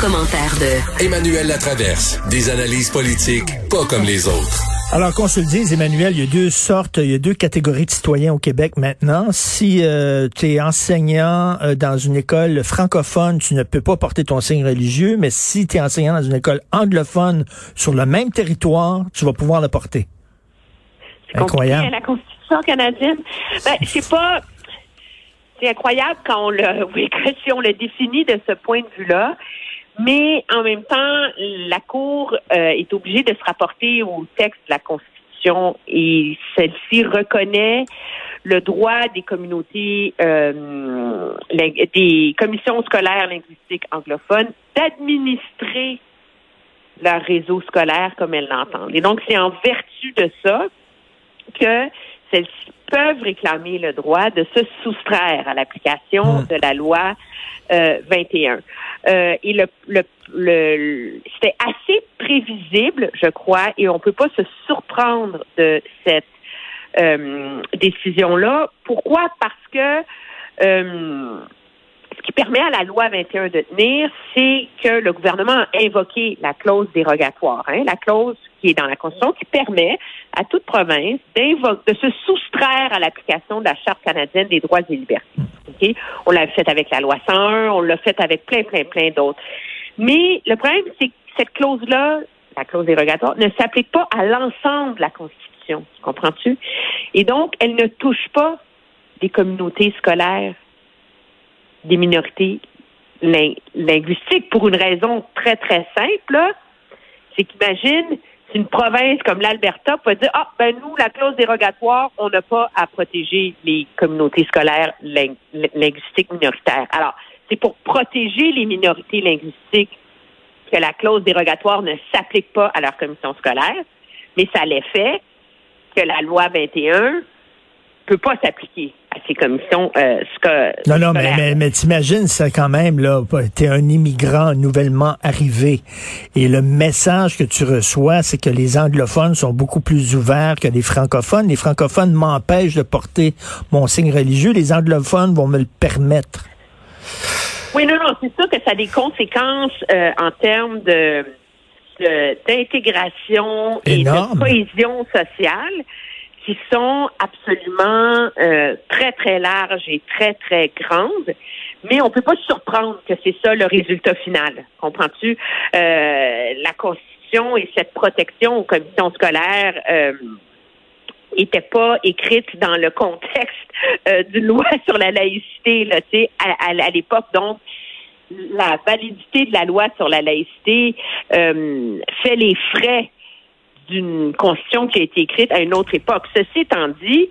commentaire de Emmanuel Latraverse. Des analyses politiques pas comme les autres. Alors qu'on se le dise, Emmanuel, il y a deux sortes, il y a deux catégories de citoyens au Québec maintenant. Si euh, tu es enseignant euh, dans une école francophone, tu ne peux pas porter ton signe religieux, mais si tu es enseignant dans une école anglophone sur le même territoire, tu vas pouvoir le porter. Incroyable. La Constitution canadienne, ben, c'est pas. C'est incroyable quand on le, oui, que si on le définit de ce point de vue-là. Mais en même temps, la Cour euh, est obligée de se rapporter au texte de la Constitution et celle-ci reconnaît le droit des communautés, euh, des commissions scolaires linguistiques anglophones d'administrer leur réseau scolaire comme elles l'entendent. Et donc, c'est en vertu de ça que celles-ci peuvent réclamer le droit de se soustraire à l'application Mm. de la loi euh, 21. Euh, et le, le, le- c'était assez prévisible, je crois, et on peut pas se surprendre de cette euh, décision-là. Pourquoi? Parce que euh, ce qui permet à la loi 21 de tenir, c'est que le gouvernement a invoqué la clause dérogatoire, hein, la clause qui est dans la Constitution, qui permet à toute province de se soustraire à l'application de la Charte canadienne des droits et libertés. On l'a fait avec la loi 101, on l'a fait avec plein, plein, plein d'autres. Mais le problème, c'est que cette clause-là, la clause dérogatoire, ne s'applique pas à l'ensemble de la Constitution. Tu comprends-tu? Et donc, elle ne touche pas des communautés scolaires des minorités lin- linguistiques pour une raison très, très simple. C'est qu'imagine, une province comme l'Alberta peut dire Ah, ben nous, la clause dérogatoire, on n'a pas à protéger les communautés scolaires ling- linguistiques minoritaires. Alors, c'est pour protéger les minorités linguistiques que la clause dérogatoire ne s'applique pas à leur commission scolaire, mais ça l'effet que la loi 21 peut pas s'appliquer à ces commissions euh, sco- Non, non, mais, scolaires. mais, mais t'imagines, ça quand même, là, t'es un immigrant nouvellement arrivé. Et le message que tu reçois, c'est que les anglophones sont beaucoup plus ouverts que les francophones. Les francophones m'empêchent de porter mon signe religieux. Les anglophones vont me le permettre. Oui, non, non, c'est sûr que ça a des conséquences euh, en termes de d'intégration et de cohésion sociale qui sont absolument euh, très, très larges et très, très grandes. Mais on peut pas se surprendre que c'est ça le résultat final. Comprends-tu? Euh, la Constitution et cette protection aux commissions scolaires euh, pas écrite dans le contexte euh, d'une loi sur la laïcité, là, à, à- à l'époque. Donc, la validité de la loi sur la laïcité euh, fait les frais d'une constitution qui a été écrite à une autre époque. Ceci étant dit,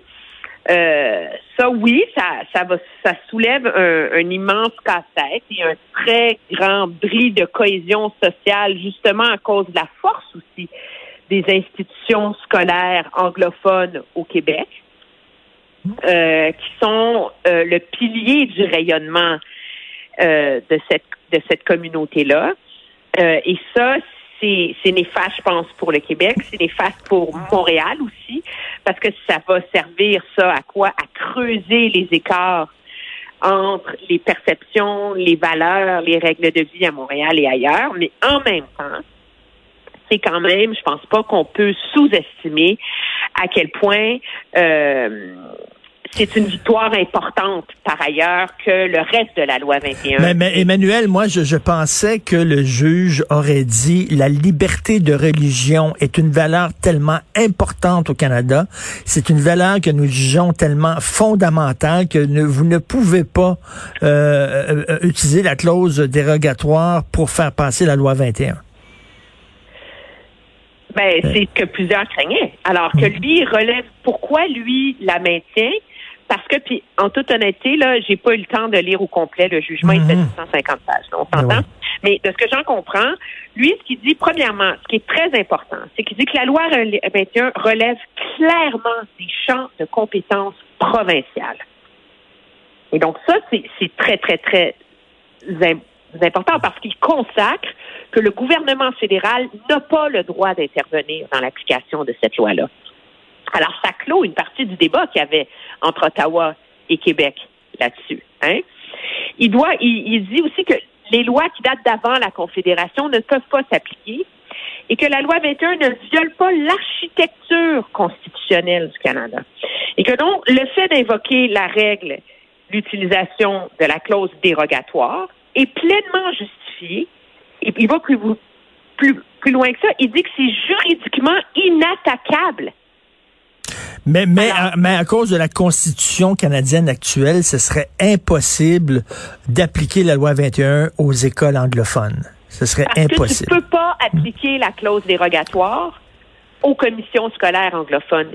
euh, ça, oui, ça, ça soulève un, immense casse-tête et un très grand bris de cohésion sociale, justement à cause de la force aussi des institutions scolaires anglophones au Québec, euh, qui sont euh, le pilier du rayonnement de cette de cette communauté-là. Et ça, c'est néfaste, je pense, pour le Québec, c'est néfaste pour Montréal aussi, parce que ça va servir ça à quoi? À creuser les écarts entre les perceptions, les valeurs, les règles de vie à Montréal et ailleurs, mais en même temps, c'est quand même, je pense pas qu'on peut sous-estimer à quel point euh, c'est une victoire importante par ailleurs que le reste de la loi 21. Mais, Emmanuel, moi, je, pensais que le juge aurait dit la liberté de religion est une valeur tellement importante au Canada. C'est une valeur que nous jugeons tellement fondamentale que vous ne pouvez pas euh, euh, utiliser la clause dérogatoire pour faire passer la loi 21. Ben, c'est ce que plusieurs craignaient. Alors que lui relève pourquoi lui la maintient? Parce que, puis, en toute honnêteté, là, j'ai pas eu le temps de lire au complet le jugement, il fait Mhm. 150 pages, on s'entend? Mais de ce que j'en comprends, lui, ce qu'il dit, premièrement, ce qui est très important, c'est qu'il dit que la loi 21 relève clairement des champs de compétences provinciales. Et donc, ça, c'est très, très, très important parce qu'il consacre que le gouvernement fédéral n'a pas le droit d'intervenir dans l'application de cette loi-là. Alors, ça clôt une partie du débat qu'il y avait entre Ottawa et Québec là-dessus. Hein? Il doit, il dit aussi que les lois qui datent d'avant la Confédération ne peuvent pas s'appliquer et que la loi 21 ne viole pas l'architecture constitutionnelle du Canada. Et que donc, le fait d'invoquer la règle, l'utilisation de la clause dérogatoire est pleinement justifié. Et il va plus, plus, plus loin que ça. Il dit que c'est juridiquement inattaquable. Mais, mais, Alors- à, mais à cause de la Constitution canadienne actuelle, ce serait impossible d'appliquer la loi 21 aux écoles anglophones. Ce serait Parce impossible. que tu peux pas appliquer la clause dérogatoire aux commissions scolaires anglophones.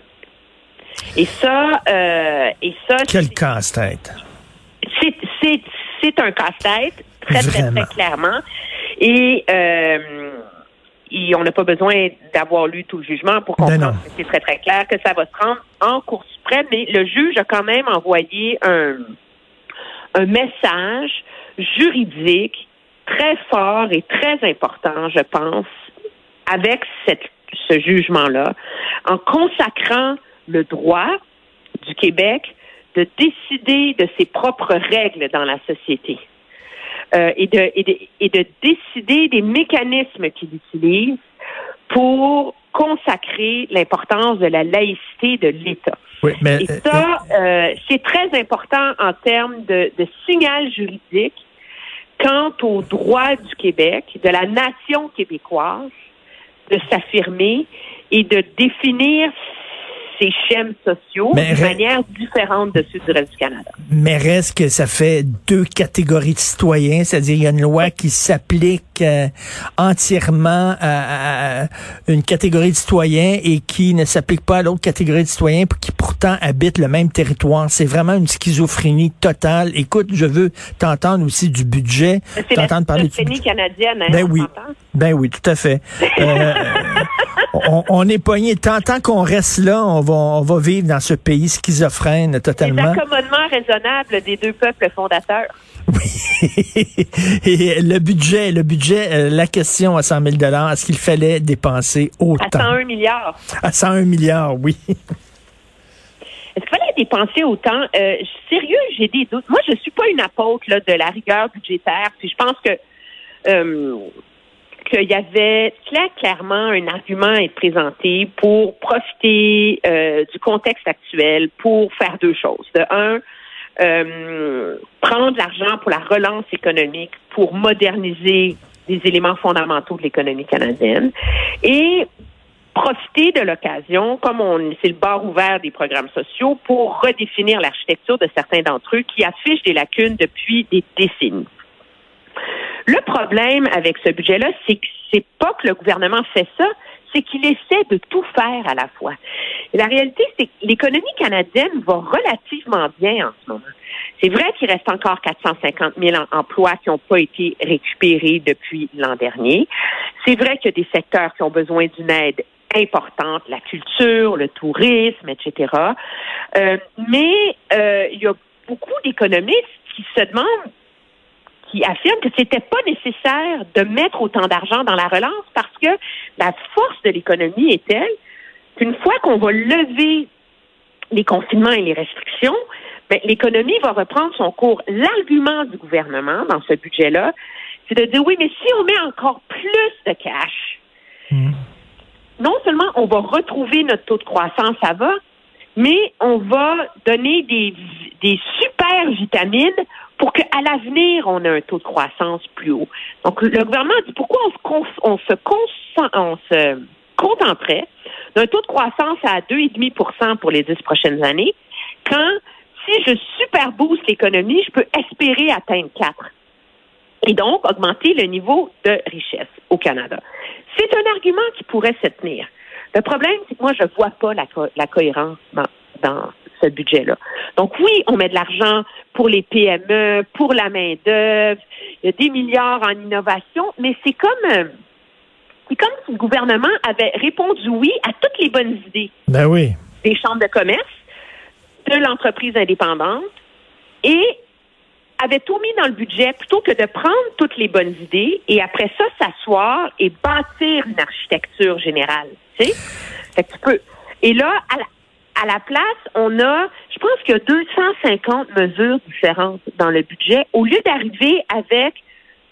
Et ça, euh, et ça, Quel casse-tête. c'est c'est un casse-tête très très très clairement. Et, euh, et on n'a pas besoin d'avoir lu tout le jugement pour Ben comprendre que c'est très très clair que ça va se rendre en Cour suprême. Mais le juge a quand même envoyé un un message juridique très fort et très important, je pense, avec cette, ce jugement-là, en consacrant le droit du Québec de décider de ses propres règles dans la société euh, et, de, et, de, et de décider des mécanismes qu'il utilise pour consacrer l'importance de la laïcité de l'État. Oui, mais, Et euh, ça, euh, c'est très important en termes de, de signal juridique quant au droit du Québec, de la nation québécoise, de s'affirmer et de définir ses schèmes sociaux re- manière différente de ceux du reste du Canada. Mais reste que ça fait deux catégories de citoyens, c'est-à-dire il y a une loi qui s'applique euh, entièrement à, à une catégorie de citoyens et qui ne s'applique pas à l'autre catégorie de citoyens qui pourtant habitent le même territoire. C'est vraiment une schizophrénie totale. Écoute, je veux t'entendre aussi du budget, t'entendre parler du budget. canadienne, hein, Ben oui. Ben oui, tout à fait. Euh, on, on est pogné. Tant, tant qu'on reste là, on va, on va vivre dans ce pays schizophrène Les totalement. accommodements raisonnables des deux peuples fondateurs. Et le budget, le budget, euh, la question à 100 000 dollars, est-ce qu'il fallait dépenser À autant 101 milliards. À 101 milliards, oui. Est-ce qu'il fallait dépenser autant? Euh, sérieux, j'ai des doutes. Moi, je suis pas une apôtre là, de la rigueur budgétaire. Puis je pense que euh, qu'il y avait très clairement un argument à être présenté pour profiter euh, du contexte actuel pour faire deux choses. De un, euh, prendre l'argent pour la relance économique, pour moderniser des éléments fondamentaux de l'économie canadienne et profiter de l'occasion, comme on c'est le bar ouvert des programmes sociaux, pour redéfinir l'architecture de certains d'entre eux qui affichent des lacunes depuis des décennies. Le problème avec ce budget-là, c'est que c'est pas que le gouvernement fait ça, c'est qu'il essaie de tout faire à la fois. La réalité, c'est que l'économie canadienne va relativement bien en ce moment. C'est vrai qu'il reste encore 450 000 em- emplois qui n'ont pas été récupérés depuis l'an dernier. C'est vrai qu'il y a des secteurs qui ont besoin d'une aide importante, la culture, le tourisme, etc. Euh, mais euh, il y a beaucoup d'économistes qui se demandent qui affirment que c'était pas nécessaire de mettre autant d'argent dans la relance parce que la force de l'économie est telle qu'une fois qu'on va lever les confinements et les restrictions, ben, l'économie va reprendre son cours. L'argument du gouvernement dans ce budget-là, c'est de dire oui, mais si on met encore plus de cash, non seulement on va retrouver notre taux de croissance, ça va, mais on va donner des, des super vitamines pour qu'à l'avenir, on ait un taux de croissance plus haut. Donc, le gouvernement dit pourquoi on se, on se, on se contenterait d'un taux de croissance à 2,5% pour les dix prochaines années, quand si je super booste l'économie, je peux espérer atteindre 4 et donc augmenter le niveau de richesse au Canada. C'est un argument qui pourrait se tenir. Le problème, c'est que moi, je ne vois pas la, la cohérence dans, dans ce budget-là. Donc oui, on met de l'argent pour les PME, pour la main-d'œuvre, il y a des milliards en innovation, mais c'est comme euh, c'est comme si le gouvernement avait répondu oui à toutes les bonnes idées Ben oui. des chambres de commerce, de l'entreprise indépendante et avait tout mis dans le budget plutôt que de prendre toutes les bonnes idées et après ça s'asseoir et bâtir une architecture générale. Tu sais? Fait que tu peux. Et là, à la, à la place, on a, je pense qu'il y a 250 mesures différentes dans le budget au lieu d'arriver avec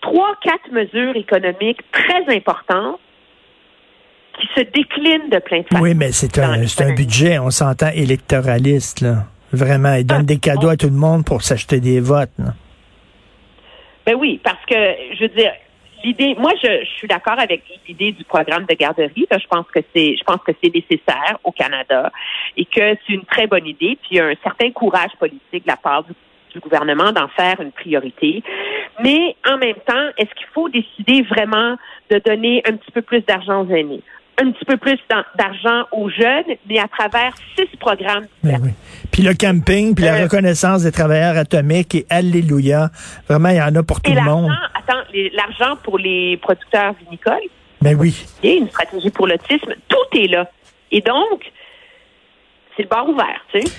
trois, quatre mesures économiques très importantes qui se déclinent de plein de façons. Oui, mais c'est un, budget, on s'entend électoraliste, là. Vraiment, il donne Ah, des cadeaux à tout le monde pour s'acheter des votes. là. Ben oui, parce que je veux dire, l'idée, moi je, je suis d'accord avec l'idée du programme de garderie. là. je pense que c'est, je pense que c'est nécessaire au Canada et que c'est une très bonne idée. Puis il y a un certain courage politique de la part du, du gouvernement d'en faire une priorité. Mais en même temps, est-ce qu'il faut décider vraiment de donner un petit peu plus d'argent aux aînés? un petit peu plus d'argent aux jeunes, mais à travers six programmes Ben oui. Puis le camping, puis la Euh, reconnaissance des travailleurs atomiques et alléluia. Vraiment, il y en a pour tout le monde. L'argent, attends, les- l'argent pour les producteurs vinicoles, Ben oui. il y a une stratégie pour l'autisme, tout est là. Et donc, c'est le bar ouvert, tu sais.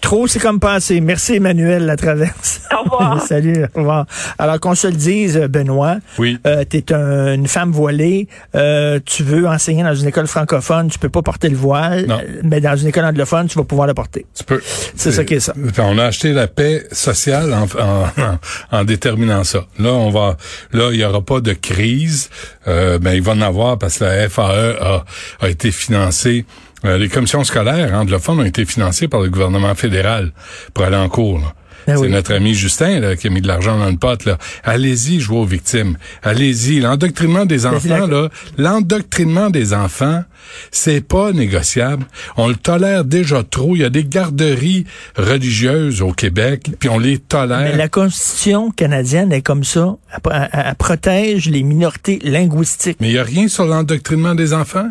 Trop, c'est comme passé. Merci, Emmanuel La Traverse. Au revoir. Salut, au revoir. Alors qu'on se le dise, Benoît, Oui. euh, tu es une femme voilée, euh, tu veux enseigner dans une école francophone, tu peux pas porter le voile, Non. euh, mais dans une école anglophone, tu vas pouvoir le porter. Tu peux. C'est ça qui est ça. On a acheté la paix sociale en, en, en- en déterminant ça. Là, on va, là, il y aura pas de crise. Euh, ben, il va en avoir parce que la FAE a, a été financée. Euh, les commissions scolaires anglophones ont été financées par le gouvernement fédéral pour aller en cours. là. Ben C'est oui. notre ami Justin là, qui a mis de l'argent dans le pot. Là. Allez-y jouer aux victimes. Allez-y. L'endoctrinement des Ben, enfants, là, l'endoctrinement des enfants, c'est pas négociable. On le tolère déjà trop. Il y a des garderies religieuses au Québec, puis on les Mais tolère. la Constitution canadienne est comme ça. Elle, elle- elle protège les minorités linguistiques. Mais il y a rien sur l'endoctrinement des enfants?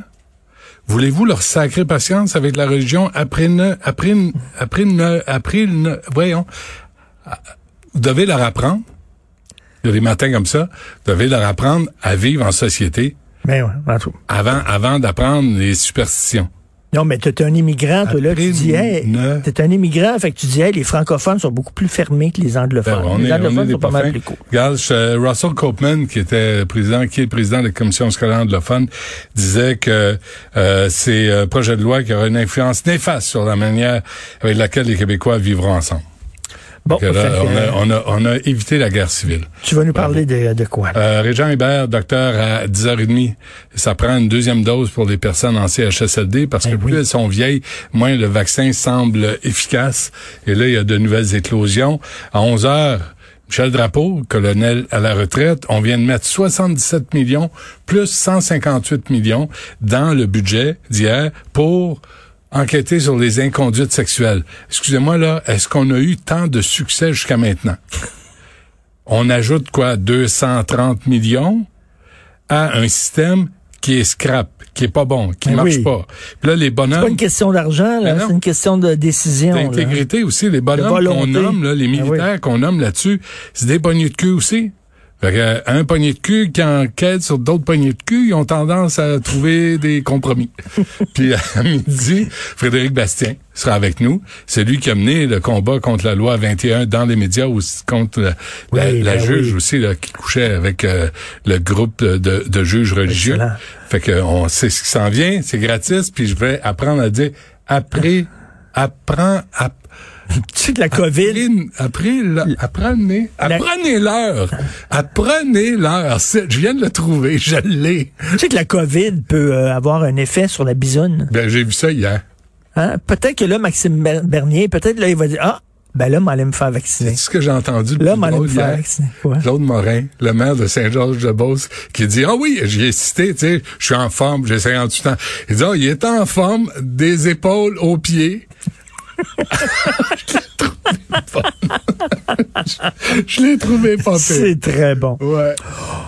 Voulez-vous leur sacrer patience avec la religion après ne, après, ne- après, ne- après, ne- voyons. Vous devez leur apprendre. Des matins comme ça. Vous devez leur apprendre à vivre en société Mais ouais, en tout. avant, avant d'apprendre les superstitions. Non, mais t'es un immigrant, toi, là, tu dis, hey, t'es un immigrant, fait que tu dis, hey, les francophones sont beaucoup plus fermés que les anglophones. Ben, les est, anglophones sont pas mal plus cool. Regarde, je- Russell Copeman, qui était président, qui est président de la commission scolaire anglophone, disait que euh, c'est un projet de loi qui aura une influence néfaste sur la manière avec laquelle les Québécois vivront ensemble. Bon, là, que, on, euh, a, on, a, on a évité la guerre civile. tu vas nous parler de, de quoi? Euh, Régent Hébert, docteur à 10h30, ça prend une deuxième dose pour les personnes en CHSLD parce que Ben plus oui. elles sont vieilles, moins le vaccin semble efficace. Et là, il y a de nouvelles éclosions. À 11 heures, Michel Drapeau, colonel à la retraite, on vient de mettre 77 millions plus 158 millions dans le budget d'hier pour enquêter sur les inconduites sexuelles. Excusez-moi là, est-ce qu'on a eu tant de succès jusqu'à maintenant? on ajoute quoi? 230 millions à un système qui est scrap, qui est pas bon, qui Ben marche oui. pas. Puis là les C'est pas bonhommes une question d'argent, là, Ben c'est une question de décision. d'intégrité aussi, les bonhommes qu'on nomme là, les Ben militaires qu'on nomme là-dessus, c'est des poignées de cul aussi. Fait que, euh, un poignet de cul qui enquête sur d'autres poignées de cul, ils ont tendance à trouver des compromis. Puis à midi, Frédéric Bastien sera avec nous. C'est lui qui a mené le combat contre la loi 21 dans les médias, aussi contre la, la- Oui, la ben juge oui. aussi là, qui couchait avec euh, le groupe de, juges religieux. Excellent. Fait que on sait ce qui s'en vient, c'est gratis, puis je vais apprendre à dire après, apprends, app- Tu sais que la COVID, Apprenez, après, la- apprenez, La- apprenez-leur, apprenez-leur. C'est- Je viens de le trouver, je l'ai. tu sais que la COVID peut euh, avoir un effet sur la bisoune. Ben, j'ai vu ça hier. Hein? Peut-être que là, Maxime Ber- Bernier, peut-être là, il va dire, ah, ben là, m'allait me faire vacciner. C'est ce que j'ai entendu le Là, m'allait me faire hier. vacciner. Ouais. Claude Morin, le maire de Saint-Georges-de-Beauce, qui dit, ah oui, j'y ai cité, tu sais, je suis en forme, j'ai 58 ans. Il dit, ah, il est en forme des épaules aux pieds. Je l'ai trouvé pas. C'est très bon. Ouais.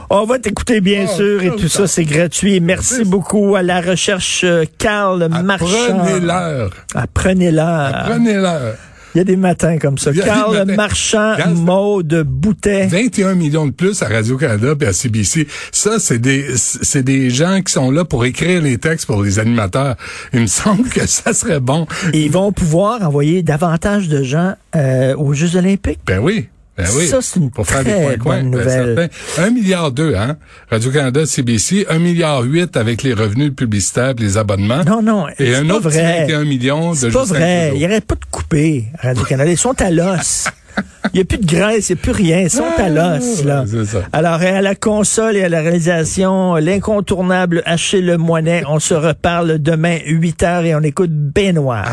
On va t'écouter, bien Oh, sûr, et tout ça, c'est gratuit. Merci Merci. beaucoup à la recherche euh, Karl Marchand. Prenez-leur. Apprenez-la. Prenez-leur. Il y a des matins comme ça. Matins. Marchand, Maude Boutet. 21 millions de plus à Radio-Canada et à CBC. Ça, c'est des, c'est des gens qui sont là pour écrire les textes pour les animateurs. Il me semble que ça serait bon. Et ils vont pouvoir envoyer davantage de gens euh, aux Jeux olympiques. Ben oui. Ben oui. Ça, c'est une pour faire très des coins-coins. bonne Ben, nouvelle. Un milliard deux, hein? Radio-Canada, CBC. Un milliard huit avec les revenus publicitaires et les abonnements. Non, non, Et un pas autre vrai. 21 millions de C'est pas vrai. Il n'y aurait pas de coupé Radio-Canada. Ils sont à l'os. Il n'y a plus de graisse, il n'y a plus rien. Ils sont à l'os, là. Ah, ça. Alors, à la console et à la réalisation, l'incontournable Achille Moinet. On se reparle demain, 8 heures, et on écoute Benoît.